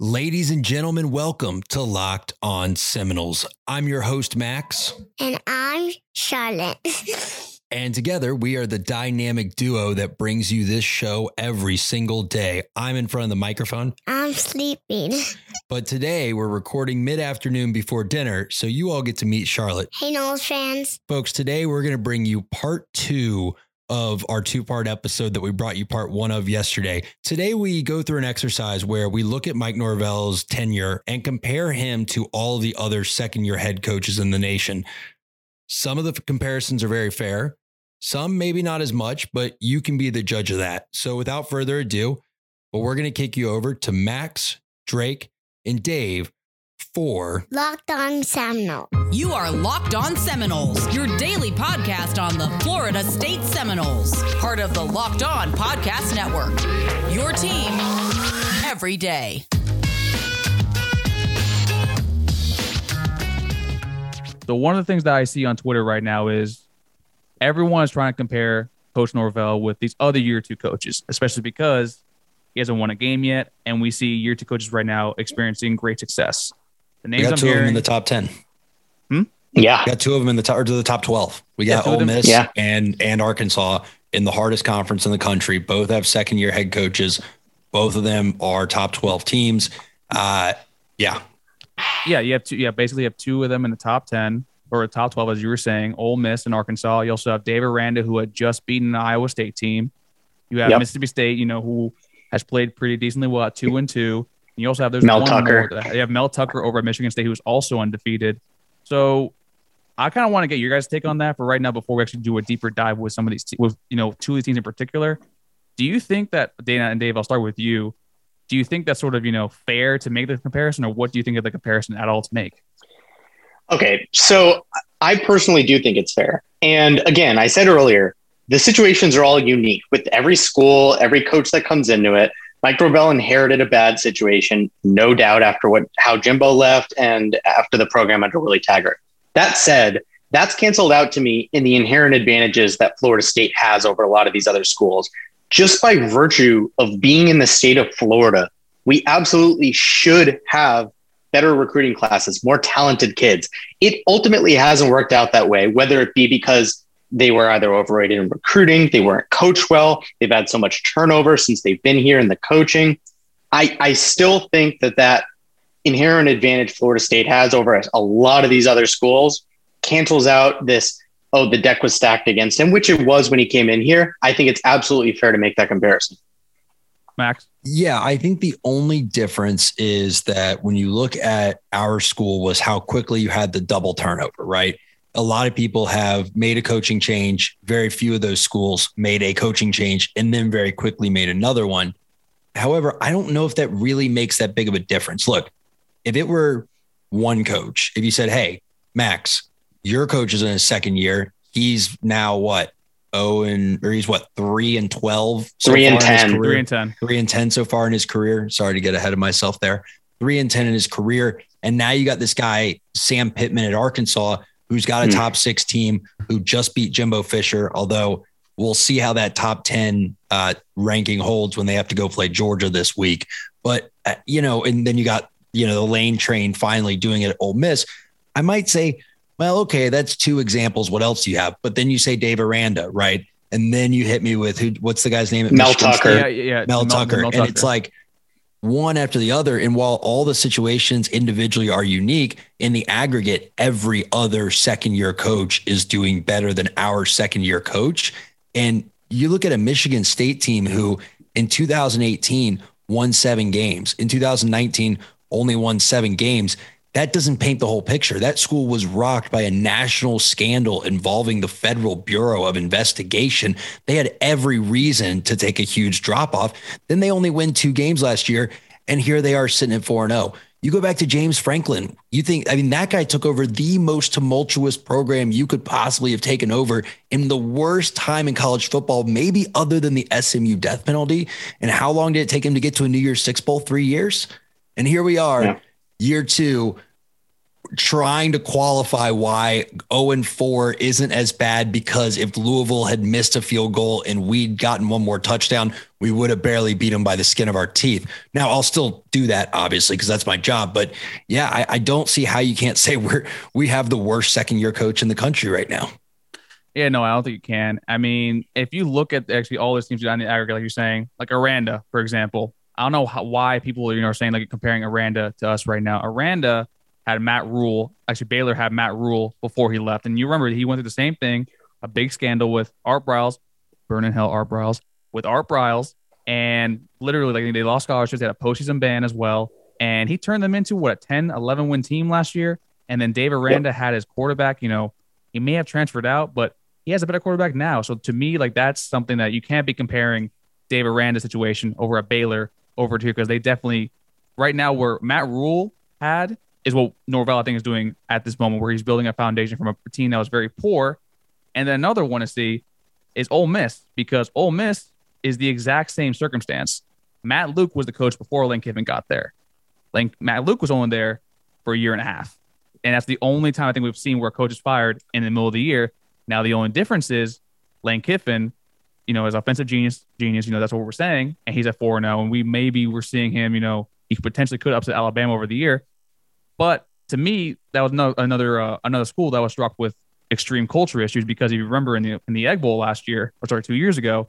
Ladies and gentlemen, welcome to Locked On Seminoles. I'm your host, Max. And I'm Charlotte. and together, we are the dynamic duo that brings you this show every single day. I'm in front of the microphone. I'm sleeping. but today, we're recording mid afternoon before dinner, so you all get to meet Charlotte. Hey, Noles fans. Folks, today we're going to bring you part two of our two part episode that we brought you part one of yesterday. Today, we go through an exercise where we look at Mike Norvell's tenure and compare him to all the other second year head coaches in the nation. Some of the comparisons are very fair, some maybe not as much, but you can be the judge of that. So, without further ado, but we're going to kick you over to Max, Drake, and Dave for Locked On Seminoles. You are Locked On Seminoles, your daily podcast on the Florida State Seminoles, part of the Locked On Podcast Network. Your team every day. So one of the things that I see on Twitter right now is everyone is trying to compare Coach Norvell with these other year two coaches, especially because he hasn't won a game yet, and we see year two coaches right now experiencing great success. The names we got I'm two hearing, of them in the top ten. Hmm? Yeah, we got two of them in the top or to the top twelve. We got yeah, Ole Miss yeah. and and Arkansas in the hardest conference in the country. Both have second year head coaches. Both of them are top twelve teams. Uh, yeah, yeah. You have two. Yeah, basically, you have two of them in the top ten or the top twelve, as you were saying. Ole Miss and Arkansas. You also have Dave Aranda, who had just beaten the Iowa State team. You have yep. Mississippi State, you know, who has played pretty decently well at two and two. And you also have there's Mel Tucker. More, you have Mel Tucker over at Michigan State, who's also undefeated. So I kind of want to get your guys' take on that for right now before we actually do a deeper dive with some of these, te- with you know, two of these teams in particular. Do you think that Dana and Dave? I'll start with you. Do you think that's sort of you know fair to make the comparison, or what do you think of the comparison at all to make? Okay, so I personally do think it's fair. And again, I said earlier, the situations are all unique with every school, every coach that comes into it. Mike Norvell inherited a bad situation, no doubt, after what how Jimbo left and after the program under Willie Taggart. That said, that's canceled out to me in the inherent advantages that Florida State has over a lot of these other schools. Just by virtue of being in the state of Florida, we absolutely should have better recruiting classes, more talented kids. It ultimately hasn't worked out that way, whether it be because they were either overrated in recruiting, they weren't coached well, they've had so much turnover since they've been here in the coaching. I, I still think that that inherent advantage Florida State has over a, a lot of these other schools cancels out this, oh, the deck was stacked against him, which it was when he came in here. I think it's absolutely fair to make that comparison. Max? Yeah, I think the only difference is that when you look at our school was how quickly you had the double turnover, right? A lot of people have made a coaching change. Very few of those schools made a coaching change and then very quickly made another one. However, I don't know if that really makes that big of a difference. Look, if it were one coach, if you said, Hey, Max, your coach is in his second year, he's now what? Oh, and or he's what three and twelve, so three and ten, three and ten, three and ten so far in his career. Sorry to get ahead of myself there. Three and ten in his career, and now you got this guy Sam Pittman at Arkansas, who's got a hmm. top six team who just beat Jimbo Fisher, although we'll see how that top 10 uh, ranking holds when they have to go play Georgia this week. But, uh, you know, and then you got, you know, the lane train finally doing it at Ole Miss. I might say, well, okay, that's two examples. What else do you have? But then you say Dave Aranda, right? And then you hit me with who? What's the guy's name? Mel Michigan Tucker. Yeah, yeah, Mel, Mel Tucker. Mel Tucker. And it's like one after the other. And while all the situations individually are unique, in the aggregate, every other second year coach is doing better than our second year coach. And you look at a Michigan State team who in 2018 won seven games, in 2019 only won seven games that doesn't paint the whole picture. That school was rocked by a national scandal involving the Federal Bureau of Investigation. They had every reason to take a huge drop off. Then they only win two games last year, and here they are sitting at 4 0. You go back to James Franklin. You think, I mean, that guy took over the most tumultuous program you could possibly have taken over in the worst time in college football, maybe other than the SMU death penalty. And how long did it take him to get to a New Year's Six Bowl? Three years. And here we are, yeah. year two trying to qualify why 0 and 4 isn't as bad because if Louisville had missed a field goal and we'd gotten one more touchdown, we would have barely beat them by the skin of our teeth. Now I'll still do that, obviously, because that's my job. But yeah, I, I don't see how you can't say we're we have the worst second year coach in the country right now. Yeah, no, I don't think you can. I mean, if you look at actually all the teams on the aggregate, like you're saying, like Aranda, for example, I don't know how, why people are you know saying like comparing Aranda to us right now. Aranda had Matt Rhule. Actually, Baylor had Matt Rhule before he left, and you remember he went through the same thing, a big scandal with Art Briles, burning hell Art Briles, with Art Briles, and literally like they lost scholarships. They had a postseason ban as well, and he turned them into what a 10, 11 win team last year. And then Dave Aranda yep. had his quarterback. You know, he may have transferred out, but he has a better quarterback now. So to me, like that's something that you can't be comparing Dave Aranda's situation over at Baylor over to here because they definitely right now where Matt Rhule had is what Norvell I think is doing at this moment, where he's building a foundation from a team that was very poor. And then another one to see is Ole Miss because Ole Miss is the exact same circumstance. Matt Luke was the coach before Lane Kiffin got there. Lane, Matt Luke was only there for a year and a half. And that's the only time I think we've seen where a coach is fired in the middle of the year. Now the only difference is Lane Kiffin, you know, is offensive genius, genius. You know, that's what we're saying, and he's at four now, oh, and we maybe we're seeing him. You know, he potentially could upset Alabama over the year, but to me, that was no, another uh, another school that was struck with extreme culture issues because if you remember in the in the Egg Bowl last year, or sorry, two years ago,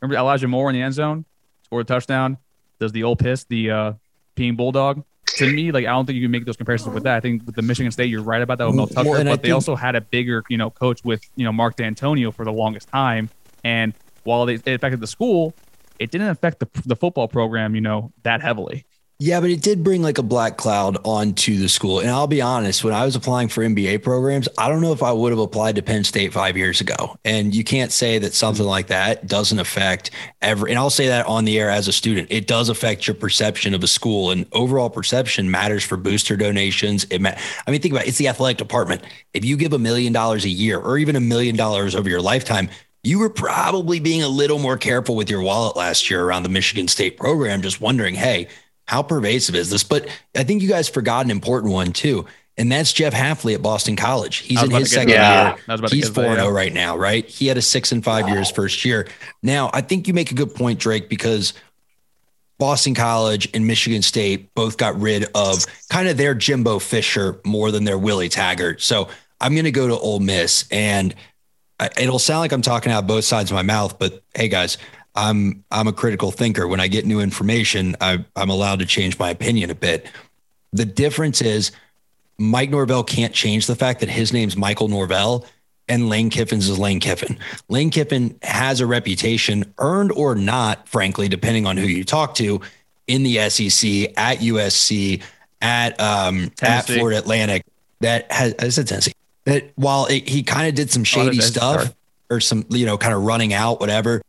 remember Elijah Moore in the end zone scored a touchdown, does the old piss, the uh, peeing bulldog to me, like I don't think you can make those comparisons with that. I think with the Michigan State, you're right about that with Mel Tucker, well, but they also had a bigger, you know, coach with you know Mark Dantonio for the longest time. And while they, it affected the school, it didn't affect the the football program, you know, that heavily. Yeah, but it did bring like a black cloud onto the school. And I'll be honest, when I was applying for MBA programs, I don't know if I would have applied to Penn State five years ago. And you can't say that something mm-hmm. like that doesn't affect every, and I'll say that on the air as a student, it does affect your perception of a school and overall perception matters for booster donations. It ma- I mean, think about it, it's the athletic department. If you give a million dollars a year or even a million dollars over your lifetime, you were probably being a little more careful with your wallet last year around the Michigan State program, just wondering, hey, how pervasive is this? But I think you guys forgot an important one too. And that's Jeff Hafley at Boston College. He's in his second year. He's 4 0 right now, right? He had a six and five wow. years first year. Now, I think you make a good point, Drake, because Boston College and Michigan State both got rid of kind of their Jimbo Fisher more than their Willie Taggart. So I'm going to go to Ole Miss. And it'll sound like I'm talking out both sides of my mouth, but hey, guys, I'm I'm a critical thinker. When I get new information, I, I'm allowed to change my opinion a bit. The difference is Mike Norvell can't change the fact that his name's Michael Norvell and Lane Kiffin's is Lane Kiffin. Lane Kiffin has a reputation, earned or not, frankly, depending on who you talk to, in the SEC, at USC, at um, at Florida Atlantic. That has I said Tennessee. That while it, he kind of did some oh, shady oh, stuff or some you know kind of running out, whatever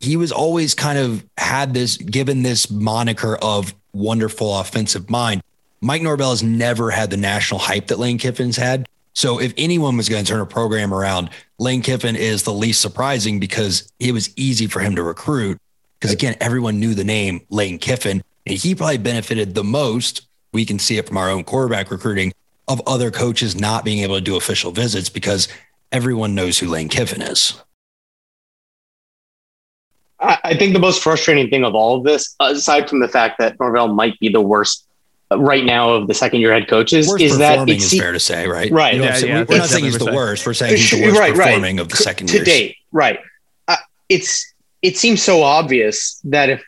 he was always kind of had this given this moniker of wonderful offensive mind. Mike Norvell has never had the national hype that Lane Kiffin's had. So if anyone was going to turn a program around, Lane Kiffin is the least surprising because it was easy for him to recruit. Because again, everyone knew the name Lane Kiffin, and he probably benefited the most. We can see it from our own quarterback recruiting of other coaches not being able to do official visits because everyone knows who Lane Kiffin is. I think the most frustrating thing of all of this, aside from the fact that Norvell might be the worst uh, right now of the second year head coaches, worst is that it's is fair to say, right? Right. yeah, say, yeah, we're not saying he's the worst. We're saying he's the worst right, performing right. of the second year to date. Right. Uh, it's it seems so obvious that if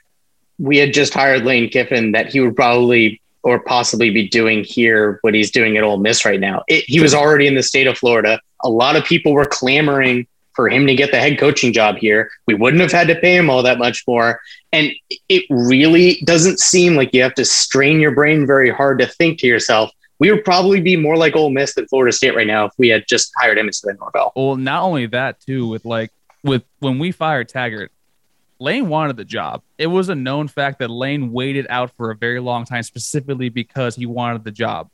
we had just hired Lane Kiffin, that he would probably or possibly be doing here what he's doing at Ole Miss right now. It, he was already in the state of Florida. A lot of people were clamoring for him to get the head coaching job here. We wouldn't have had to pay him all that much more. And it really doesn't seem like you have to strain your brain very hard to think to yourself, we would probably be more like Ole Miss than Florida State right now if we had just hired him instead of Norvell. Well, not only that, too, with like with when we fired Taggart, Lane wanted the job. It was a known fact that Lane waited out for a very long time, specifically because he wanted the job.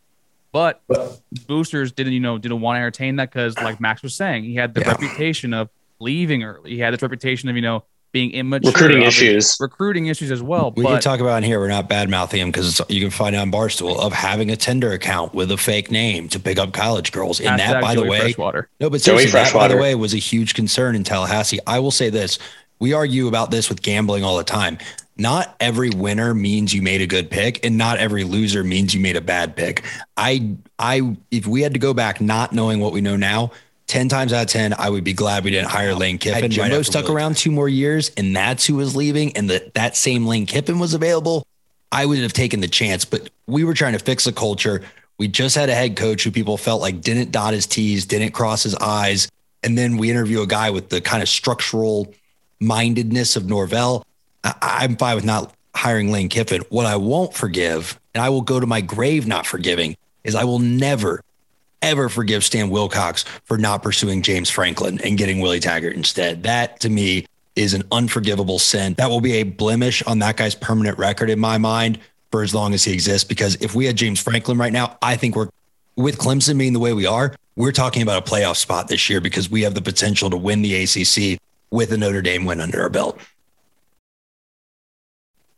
But boosters didn't, you know, didn't want to entertain that because, like Max was saying, he had the yeah. reputation of leaving early. He had this reputation of, you know, being immature. Recruiting issues. Recruiting issues as well. We but, can talk about in here. We're not bad mouthing him because you can find out on Barstool of having a Tinder account with a fake name to pick up college girls. And that, by Joey the way, Freshwater. no, but seriously, that by the way was a huge concern in Tallahassee. I will say this: we argue about this with gambling all the time. Not every winner means you made a good pick, and not every loser means you made a bad pick. I, I, if we had to go back not knowing what we know now, 10 times out of 10, I would be glad we didn't hire Lane Kiffin. Had Jimbo right stuck around two more years and that's who was leaving, and that that same Lane Kiffin was available, I would have taken the chance. But we were trying to fix the culture. We just had a head coach who people felt like didn't dot his T's, didn't cross his I's. And then we interview a guy with the kind of structural mindedness of Norvell. I, am fine with not hiring Lane Kiffin. What I won't forgive, and I will go to my grave not forgiving, is I will never, ever forgive Stan Wilcox for not pursuing James Franklin and getting Willie Taggart instead. That to me is an unforgivable sin. That will be a blemish on that guy's permanent record in my mind for as long as he exists. Because if we had James Franklin right now, I think we're with Clemson being the way we are, we're talking about a playoff spot this year because we have the potential to win the ACC with a Notre Dame win under our belt.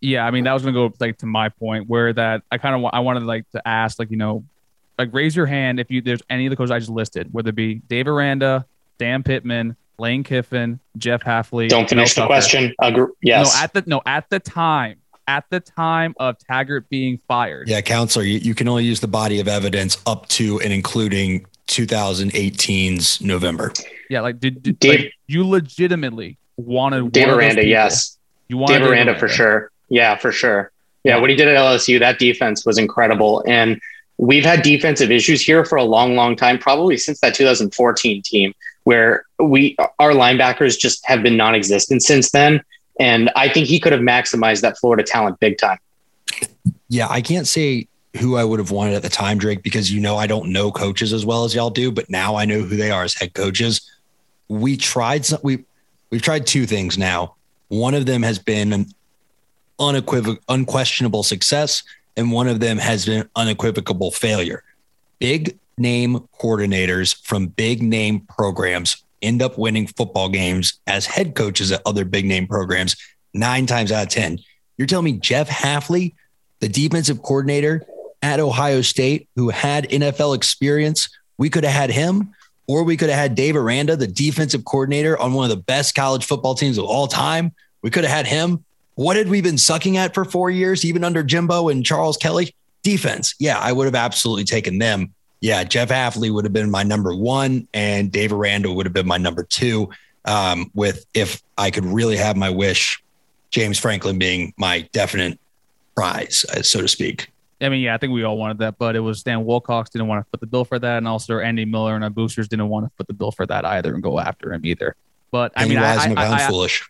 Yeah, I mean that was gonna go like to my point where that I kind of I wanted like to ask like you know like raise your hand if you there's any of the coaches I just listed whether it be Dave Aranda, Dan Pittman, Lane Kiffin, Jeff Hafley. Don't finish the question. Agree. Yes. No, at the no at the time at the time of Taggart being fired. Yeah, counselor, you, you can only use the body of evidence up to and including 2018's November. Yeah, like did, did Dave, like, you legitimately wanted Dave Aranda? Yes, you wanted Dave Aranda for sure. Yeah, for sure. Yeah, what he did at LSU, that defense was incredible, and we've had defensive issues here for a long, long time, probably since that 2014 team, where we our linebackers just have been non-existent since then. And I think he could have maximized that Florida talent big time. Yeah, I can't say who I would have wanted at the time, Drake, because you know I don't know coaches as well as y'all do, but now I know who they are as head coaches. We tried some we we've tried two things now. One of them has been an unequivocal unquestionable success, and one of them has been unequivocal failure. Big name coordinators from big name programs end up winning football games as head coaches at other big name programs nine times out of 10. You're telling me Jeff Hafley, the defensive coordinator at Ohio State, who had NFL experience, we could have had him, or we could have had Dave Aranda, the defensive coordinator on one of the best college football teams of all time. We could have had him. What had we been sucking at for four years, even under Jimbo and Charles Kelly? Defense. Yeah, I would have absolutely taken them yeah, Jeff Hafley would have been my number one, and Dave Aranda would have been my number two. Um, with if I could really have my wish, James Franklin being my definite prize, uh, so to speak. I mean, yeah, I think we all wanted that, but it was Stan Wilcox didn't want to put the bill for that, and also Andy Miller and our boosters didn't want to put the bill for that either and go after him either. But I mean, I, I, I, foolish.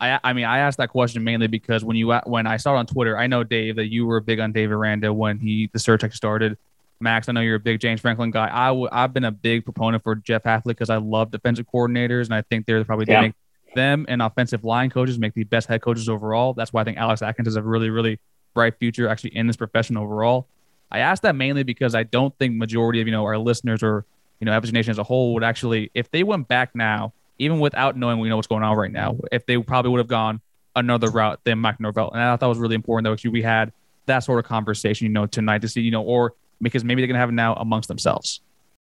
I, I mean, I asked that question mainly because when you when I saw it on Twitter, I know Dave that you were big on Dave Aranda when he the search started. Max, I know you're a big James Franklin guy. I w- I've been a big proponent for Jeff Hafley because I love defensive coordinators, and I think they're probably yeah. make them and offensive line coaches make the best head coaches overall. That's why I think Alex Atkins has a really, really bright future actually in this profession overall. I asked that mainly because I don't think majority of you know our listeners or you know FSU Nation as a whole would actually, if they went back now, even without knowing we know what's going on right now, if they probably would have gone another route than Mike Norvell, and I thought it was really important that actually we had that sort of conversation, you know, tonight to see, you know, or because maybe they're going to have it now amongst themselves.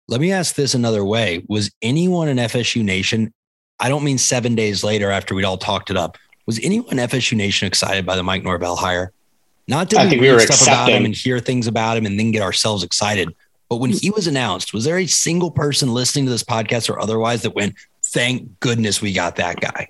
Let me ask this another way. Was anyone in FSU Nation, I don't mean seven days later after we'd all talked it up, was anyone in FSU Nation excited by the Mike Norvell hire? Not to read we stuff accepting. about him and hear things about him and then get ourselves excited. But when he was announced, was there a single person listening to this podcast or otherwise that went, thank goodness we got that guy?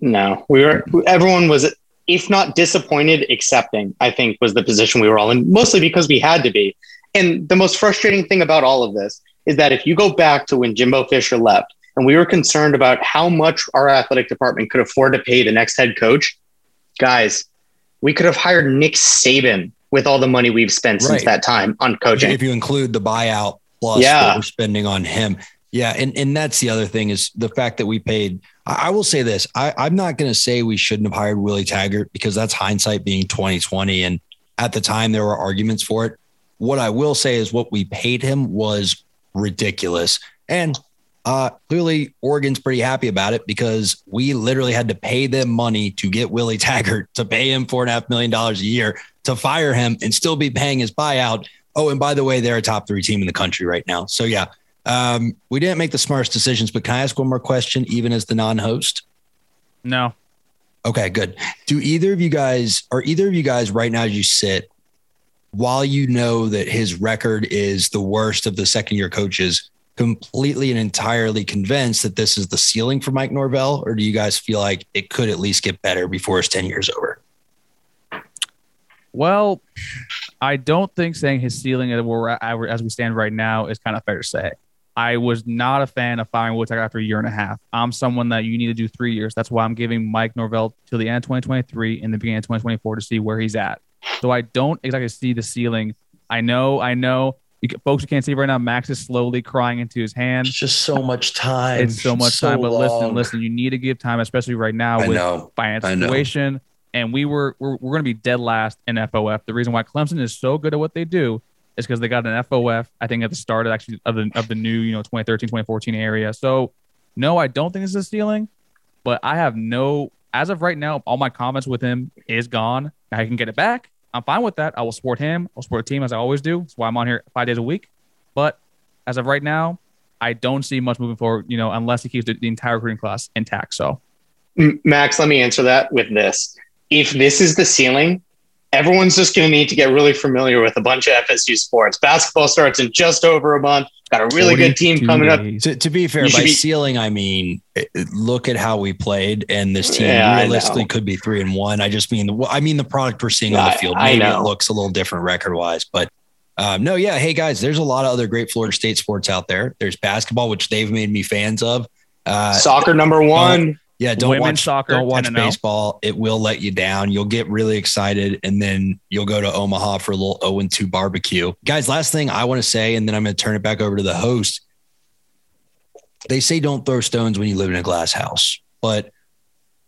No, we were, everyone was, if not disappointed, accepting, I think was the position we were all in, mostly because we had to be. And the most frustrating thing about all of this is that if you go back to when Jimbo Fisher left and we were concerned about how much our athletic department could afford to pay the next head coach, guys, we could have hired Nick Saban with all the money we've spent since that time on coaching. If you include the buyout plus yeah. what we're spending on him. Yeah. And, and that's the other thing is the fact that we paid. I, will say this. I, I'm not going to say we shouldn't have hired Willie Taggart because that's hindsight being 2020. And at the time there were arguments for it. What I will say is what we paid him was ridiculous. And uh, clearly, Oregon's pretty happy about it because we literally had to pay them money to get Willie Taggart to pay him four and a half million dollars a year to fire him and still be paying his buyout. Oh, and by the way, they're a top three team in the country right now. So yeah, um, we didn't make the smartest decisions. But can I ask one more question, even as the non-host? No. Okay, good. Do either of you guys, are either of you guys right now as you sit, while you know that his record is the worst of the second year coaches, completely and entirely convinced that this is the ceiling for Mike Norvell? Or do you guys feel like it could at least get better before his 10 years over? Well, I don't think saying his ceiling at where as we stand right now is kind of fair to say. I was not a fan of firing Woodcock after a year and a half. I'm someone that you need to do three years. That's why I'm giving Mike Norvell till the end of 2023 and the beginning of 2024 to see where he's at. So I don't exactly see the ceiling. I know, I know, you folks, you can't see right now. Max is slowly crying into his hand. It's just so much time. It's so much So time. But listen, long. listen, you need to give time, especially right now I with know. know. situation. And we were we're, we're going to be dead last in FOF. The reason why Clemson is so good at what they do is because they got an FOF. I think at the start of actually of the of the new you know 2013 2014 area. So no, I don't think this is a stealing, but I have no as of right now. All my comments with him is gone. I can get it back. I'm fine with that. I will support him. I'll support the team as I always do. That's why I'm on here five days a week. But as of right now, I don't see much moving forward. You know, unless he keeps the, the entire recruiting class intact. So Max, let me answer that with this. If this is the ceiling, everyone's just going to need to get really familiar with a bunch of FSU sports. Basketball starts in just over a month. Got a really good team 42 coming up. To, to be fair, by be- ceiling, I mean, look at how we played, and this team Yeah, realistically could be three and one. I just mean the, I mean the product we're seeing on the field. Maybe it looks a little different record wise, but um, no, yeah. Hey guys, there's a lot of other great Florida State sports out there. There's basketball, which they've made me fans of. Uh, Soccer number one. Yeah, don't Women's watch soccer, Don't watch oh. baseball. It will let you down. You'll get really excited, and then you'll go to Omaha for a little 0 and 2 barbecue. Guys, last thing I want to say, and then I'm going to turn it back over to the host. They say don't throw stones when you live in a glass house, but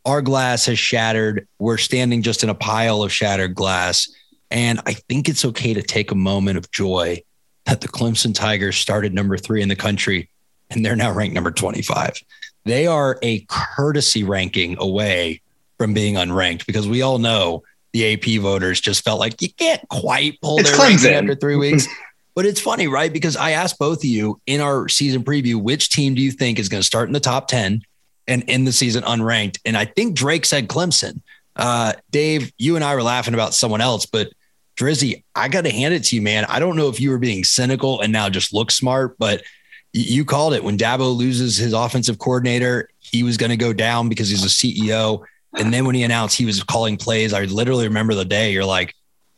our glass has shattered. We're standing just in a pile of shattered glass. And I think it's okay to take a moment of joy that the Clemson Tigers started number three in the country and they're now ranked number 25. They are a courtesy ranking away from being unranked because we all know the AP voters just felt like you can't quite pull It's their ranking Clemson. after three weeks. But it's funny, right? Because I asked both of you in our season preview, which team do you think is going to start in the top 10 and end the season unranked? And I think Drake said Clemson. Uh, Dave, you and I were laughing about someone else, but Drizzy, I got to hand it to you, man. I don't know if you were being cynical and now just look smart, but you called it when Dabo loses his offensive coordinator, he was going to go down because he's a CEO. And then when he announced he was calling plays, I literally remember the day you're like,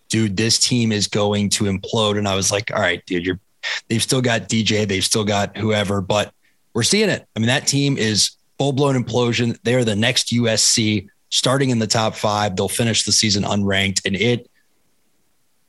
dude, this team is going to implode. And I was like, all right, dude, you're they've still got DJ, they've still got whoever, but we're seeing it. I mean, that team is full blown implosion. They're the next USC starting in the top five. They'll finish the season unranked. And it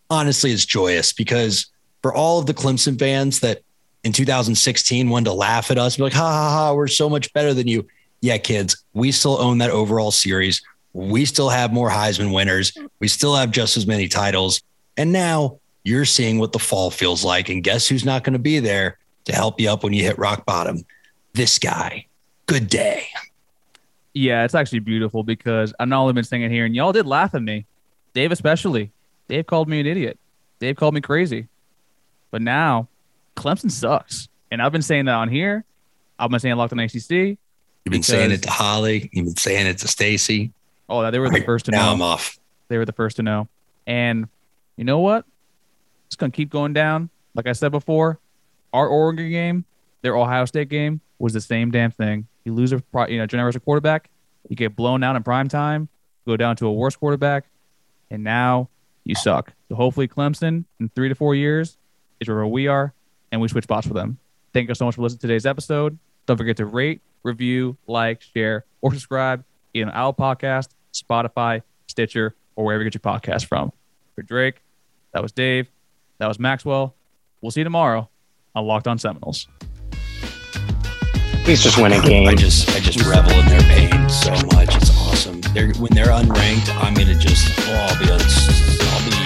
honestly is joyous because for all of the Clemson fans that in 2016 wanted to laugh at us, be like, ha ha ha, we're so much better than you. Yeah, kids, we still own that overall series. We still have more Heisman winners. We still have just as many titles. And now you're seeing what the fall feels like. And guess who's not going to be there to help you up when you hit rock bottom? This guy. Good day. Yeah, it's actually beautiful because I know I've been saying here, and y'all did laugh at me. Dave, especially. Dave called me an idiot. Dave called me crazy. But now, Clemson sucks. And I've been saying that on here. I've been saying it locked on ACC. You've been saying it to Holly. You've been saying it to Stacy. Oh, they were the first to know. now. I'm off. They were the first to know. And you know what? It's going to keep going down. Like I said before, our Oregon game, their Ohio State game was the same damn thing. You lose a you know generous quarterback, you get blown out in prime time, go down to a worse quarterback, and now you suck. So hopefully Clemson in three to four years is where we are, and we switch spots for them. Thank you so much for listening to today's episode. Don't forget to rate, review, like, share, or subscribe in our Podcast, Spotify, Stitcher, or wherever you get your podcast from. For Drake, that was Dave, that was Maxwell. We'll see you tomorrow on Locked On Seminoles. Please just win a game. I just I just revel in their pain so much. It's awesome. They're when they're unranked, I'm gonna just oh I'll be I'll be